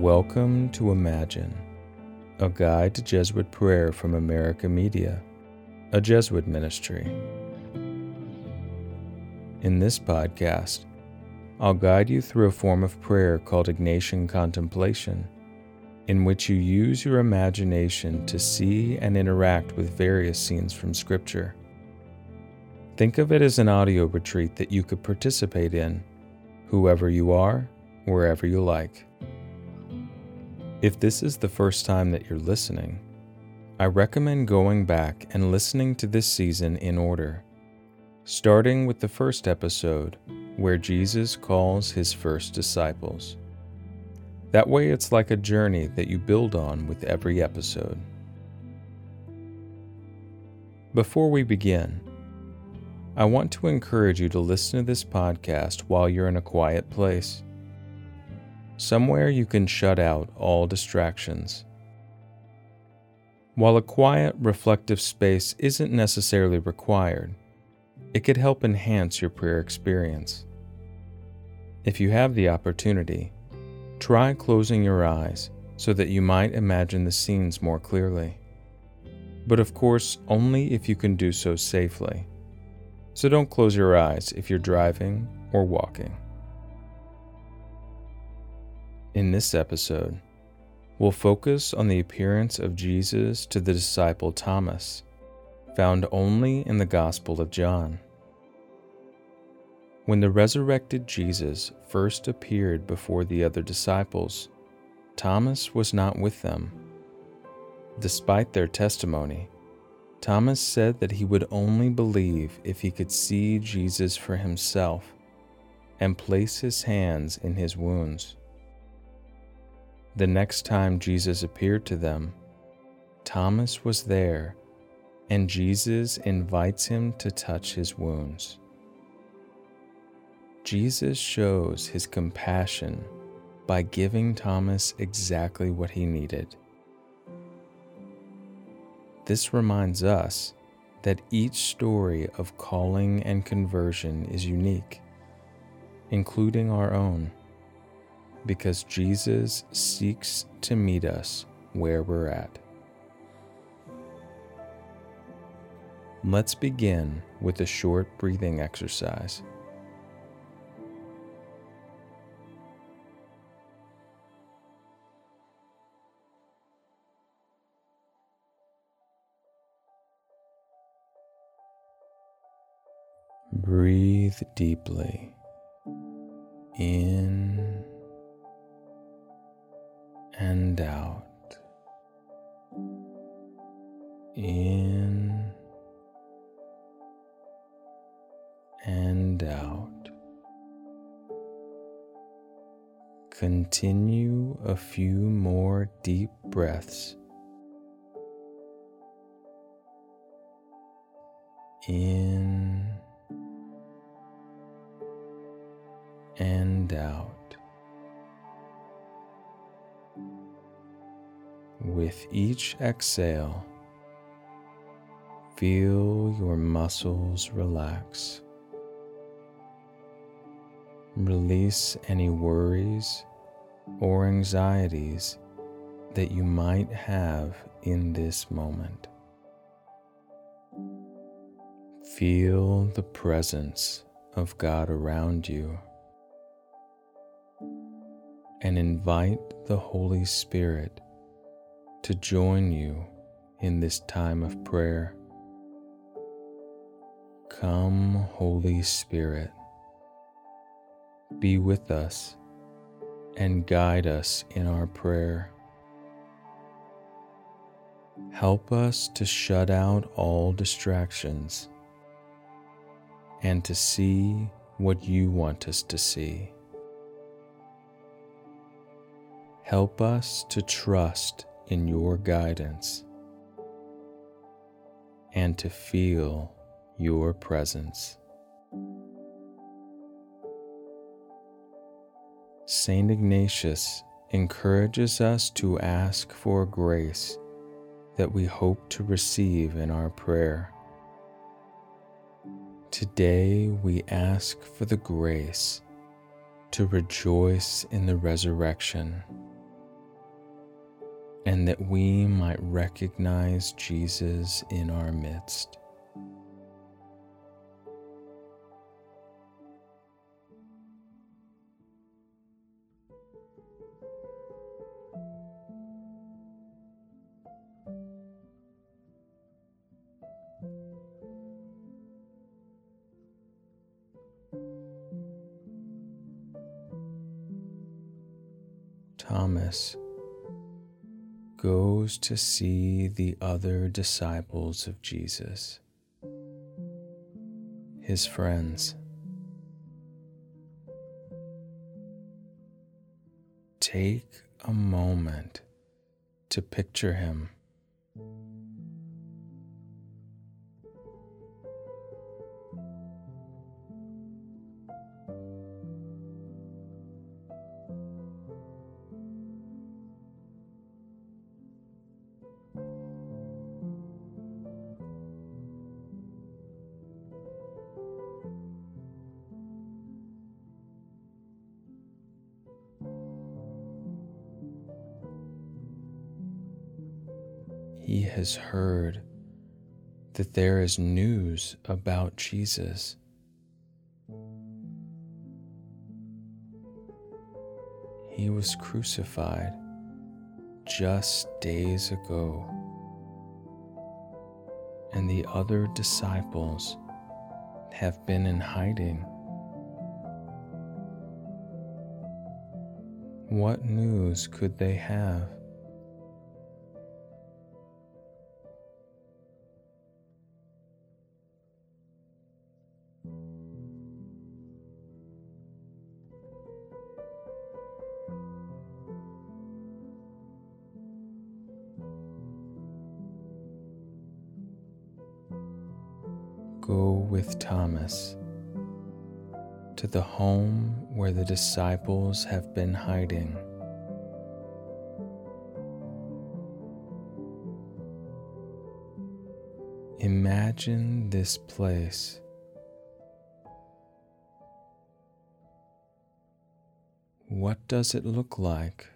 Welcome to Imagine, a guide to Jesuit prayer from America Media, a Jesuit ministry. In this podcast, I'll guide you through a form of prayer called Ignatian contemplation, in which you use your imagination to see and interact with various scenes from Scripture. Think of it as an audio retreat that you could participate in, whoever you are, wherever you like. If this is the first time that you're listening, I recommend going back and listening to this season in order, starting with the first episode where Jesus calls his first disciples. That way, it's like a journey that you build on with every episode. Before we begin, I want to encourage you to listen to this podcast while you're in a quiet place somewhere you can shut out all distractions. While a quiet, reflective space isn't necessarily required, it could help enhance your prayer experience. If you have the opportunity, try closing your eyes so that you might imagine the scenes more clearly. But of course, only if you can do so safely. So don't close your eyes if you're driving or walking. In this episode, we'll focus on the appearance of Jesus to the disciple Thomas, found only in the Gospel of John. When the resurrected Jesus first appeared before the other disciples, Thomas was not with them. Despite their testimony, Thomas said that he would only believe if he could see Jesus for himself and place his hands in his wounds. The next time Jesus appeared to them, Thomas was there, and Jesus invites him to touch his wounds. Jesus shows his compassion by giving Thomas exactly what he needed. This reminds us that each story of calling and conversion is unique, including our own because Jesus seeks to meet us where we're at. Let's begin with a short breathing exercise. Breathe deeply in and out. In and out. Continue a few more deep breaths. In and out. With each exhale, feel your muscles relax. Release any worries or anxieties that you might have in this moment. Feel the presence of God around you and invite the Holy Spirit to join you in this time of prayer. Come, Holy Spirit, be with us and guide us in our prayer. Help us to shut out all distractions and to see what you want us to see. Help us to trust in your guidance and to feel your presence. St. Ignatius encourages us to ask for grace that we hope to receive in our prayer. Today we ask for the grace to rejoice in the resurrection and that we might recognize Jesus in our midst. Thomas goes to see the other disciples of Jesus, his friends. Take a moment to picture him. He has heard that there is news about Jesus. He was crucified just days ago, and the other disciples have been in hiding. What news could they have? With Thomas to the home where the disciples have been hiding. Imagine this place. What does it look like?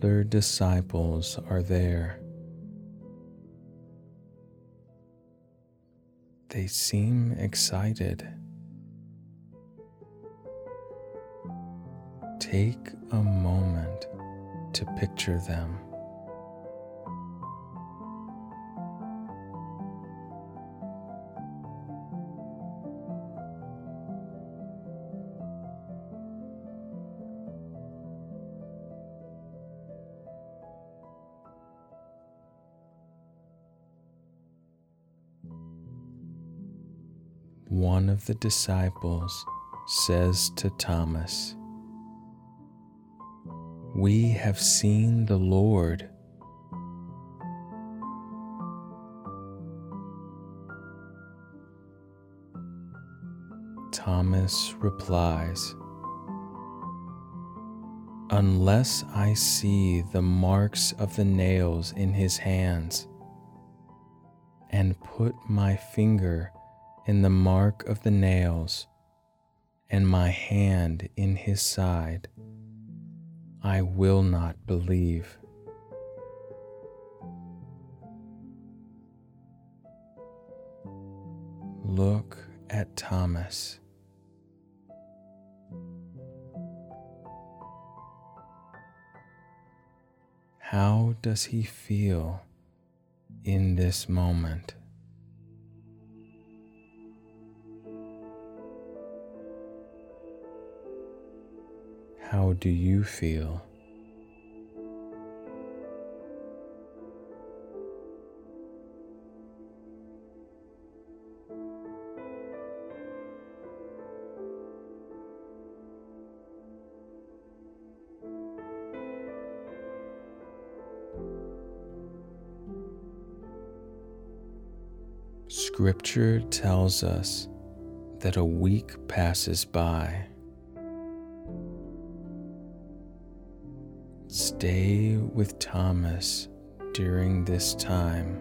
Other disciples are there. They seem excited. Take a moment to picture them. The disciples says to Thomas, We have seen the Lord. Thomas replies, Unless I see the marks of the nails in his hands and put my finger in the mark of the nails, and my hand in his side, I will not believe. Look at Thomas. How does he feel in this moment? How do you feel? Scripture tells us that a week passes by Stay with Thomas during this time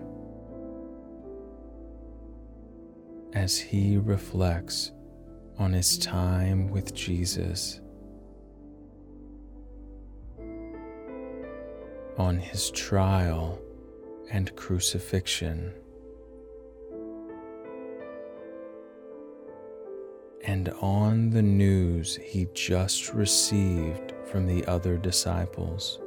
as he reflects on his time with Jesus, on his trial and crucifixion. and on the news he just received from the other disciples.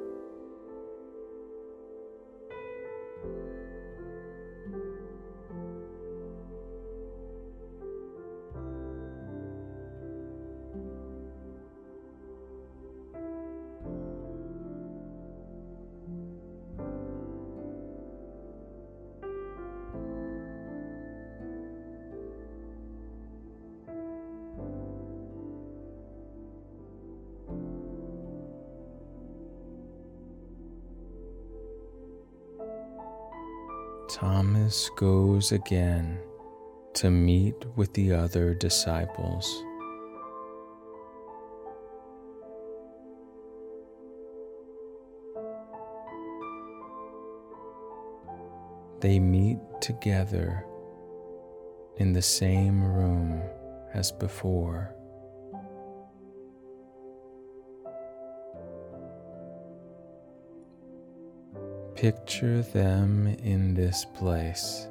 Thomas goes again to meet with the other disciples. They meet together in the same room as before. Picture them in this place.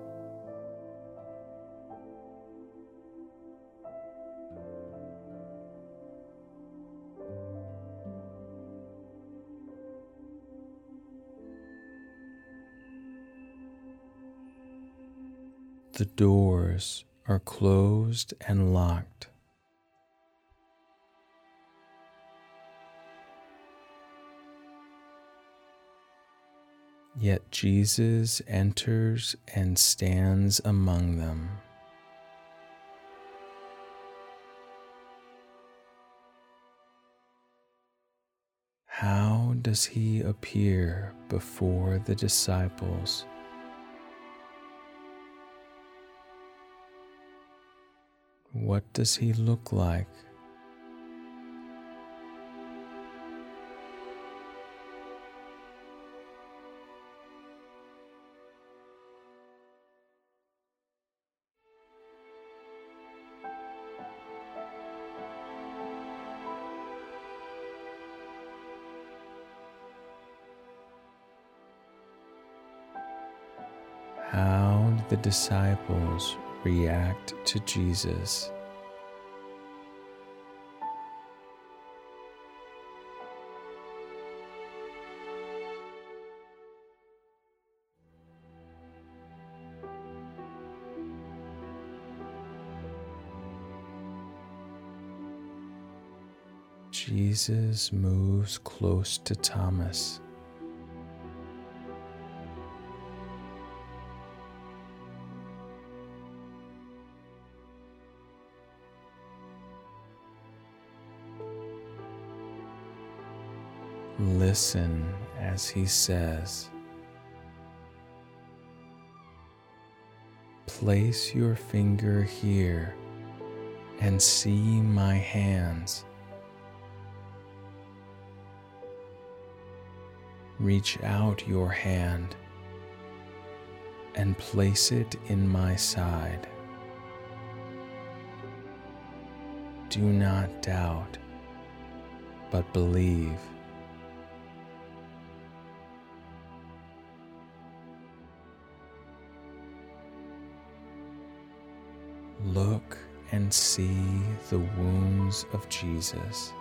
The doors are closed and locked. Yet Jesus enters and stands among them. How does he appear before the disciples? What does he look like? How did the disciples react to Jesus? Jesus moves close to Thomas. Listen as he says, Place your finger here and see my hands. Reach out your hand and place it in my side. Do not doubt, but believe. Look and see the wounds of Jesus.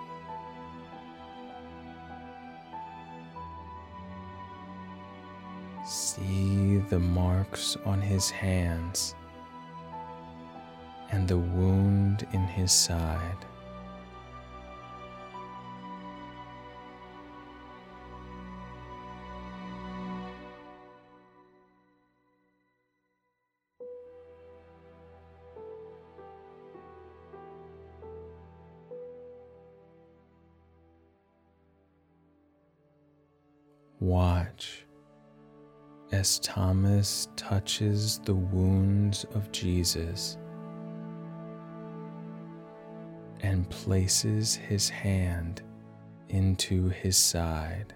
See the marks on his hands and the wound in his side. As Thomas touches the wounds of Jesus and places his hand into his side.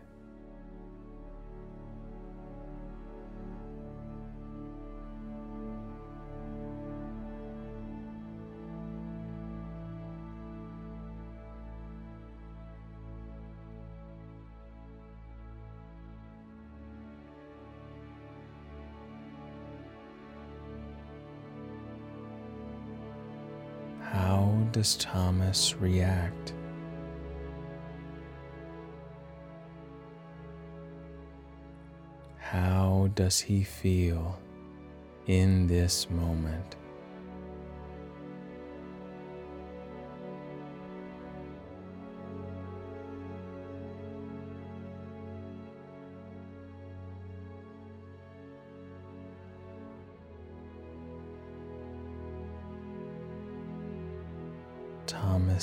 Does Thomas react? How does he feel in this moment?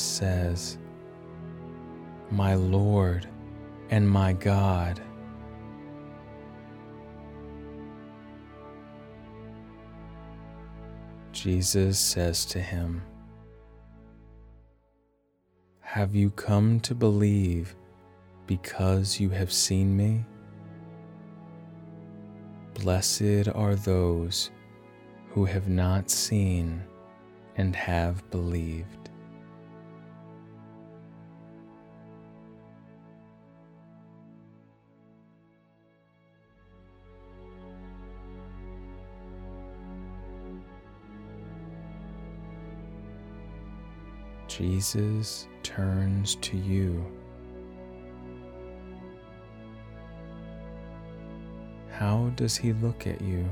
Thomas says, My Lord and my God. Jesus says to him, Have you come to believe because you have seen me? Blessed are those who have not seen and have believed. Jesus turns to you. How does he look at you?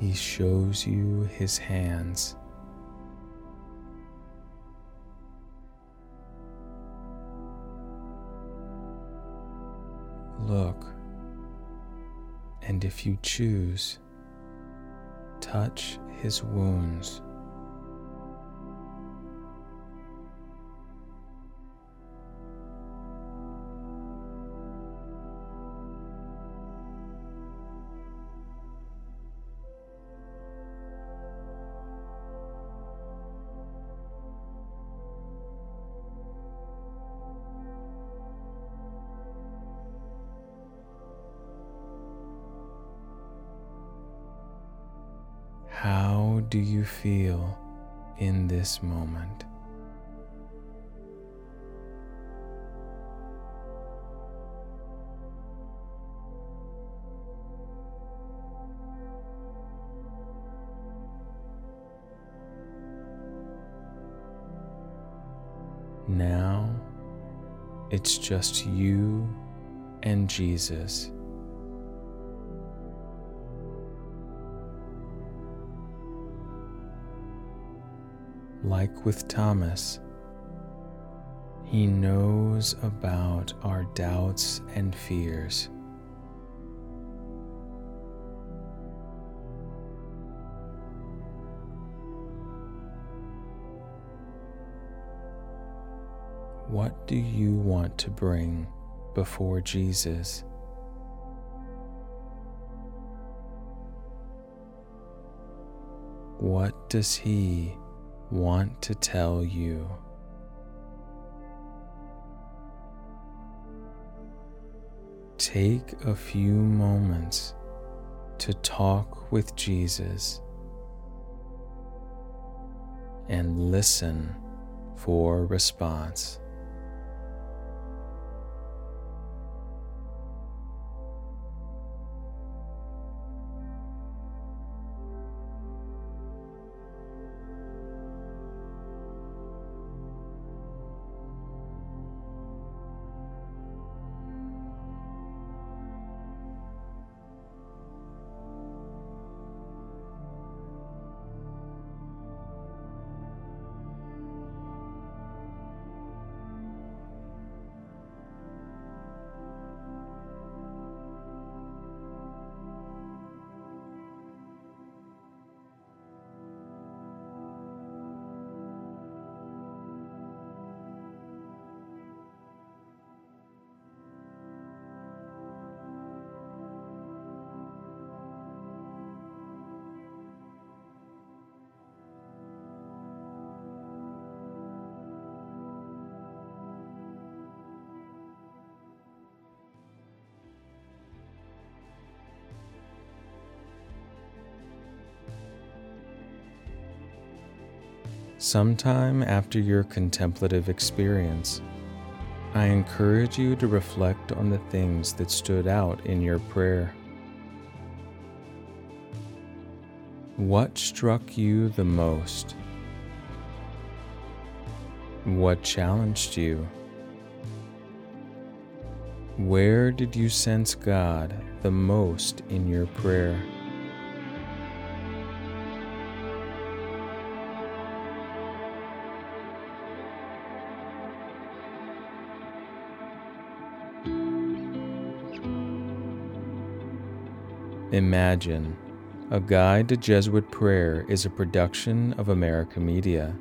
He shows you his hands. If you choose, touch his wounds. How do you feel in this moment? Now it's just you and Jesus. Like with Thomas, he knows about our doubts and fears. What do you want to bring before Jesus? What does He want to tell you. Take a few moments to talk with Jesus and listen for response. Sometime after your contemplative experience, I encourage you to reflect on the things that stood out in your prayer. What struck you the most? What challenged you? Where did you sense God the most in your prayer? Imagine A Guide to Jesuit Prayer is a production of America Media.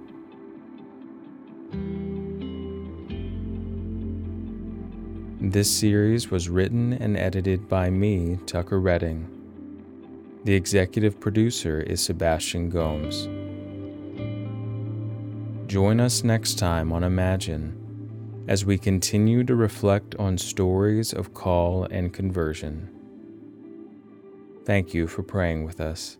This series was written and edited by me, Tucker Redding. The executive producer is Sebastian Gomes. Join us next time on Imagine as we continue to reflect on stories of call and conversion. Thank you for praying with us.